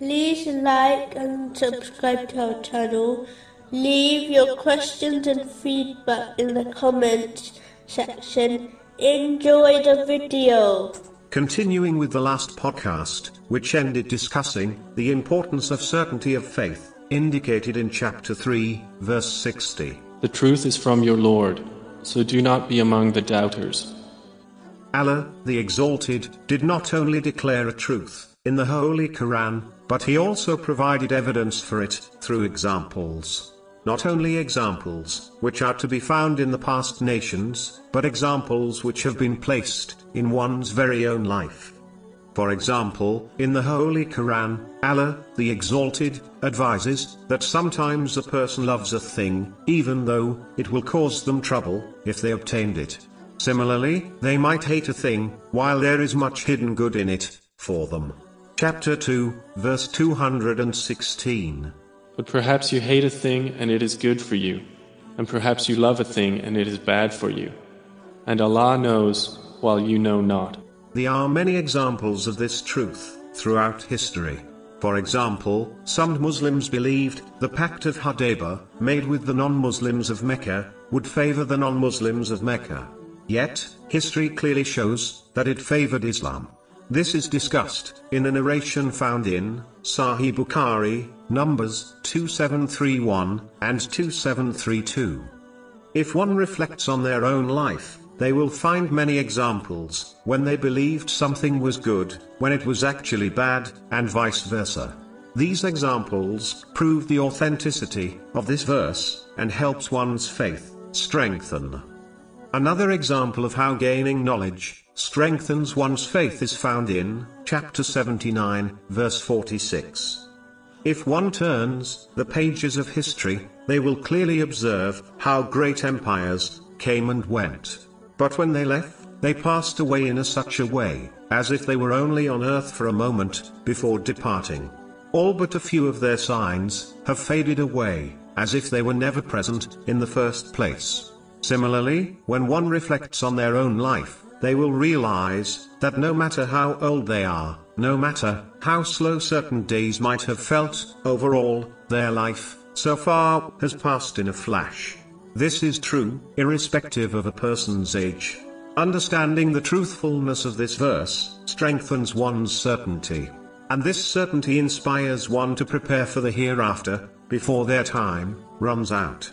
like and subscribe to our channel. Leave your questions and feedback in the comments section. Enjoy the video. Continuing with the last podcast, which ended discussing the importance of certainty of faith, indicated in chapter 3, verse 60. The truth is from your Lord, so do not be among the doubters. Allah, the Exalted, did not only declare a truth in the Holy Quran, but He also provided evidence for it through examples. Not only examples, which are to be found in the past nations, but examples which have been placed in one's very own life. For example, in the Holy Quran, Allah, the Exalted, advises that sometimes a person loves a thing, even though it will cause them trouble if they obtained it. Similarly, they might hate a thing, while there is much hidden good in it, for them. Chapter 2, verse 216. But perhaps you hate a thing and it is good for you, and perhaps you love a thing and it is bad for you. And Allah knows, while you know not. There are many examples of this truth throughout history. For example, some Muslims believed the Pact of Hudaybiyyah, made with the non-Muslims of Mecca, would favor the non-Muslims of Mecca. Yet, history clearly shows that it favored Islam. This is discussed in a narration found in Sahih Bukhari, Numbers 2731 and 2732. If one reflects on their own life, they will find many examples when they believed something was good, when it was actually bad, and vice versa. These examples prove the authenticity of this verse and helps one's faith strengthen. Another example of how gaining knowledge strengthens one's faith is found in chapter 79, verse 46. If one turns the pages of history, they will clearly observe how great empires came and went. But when they left, they passed away in a such a way, as if they were only on earth for a moment, before departing. All but a few of their signs have faded away, as if they were never present in the first place. Similarly, when one reflects on their own life, they will realize that no matter how old they are, no matter how slow certain days might have felt, overall, their life, so far, has passed in a flash. This is true, irrespective of a person's age. Understanding the truthfulness of this verse strengthens one's certainty. And this certainty inspires one to prepare for the hereafter, before their time runs out.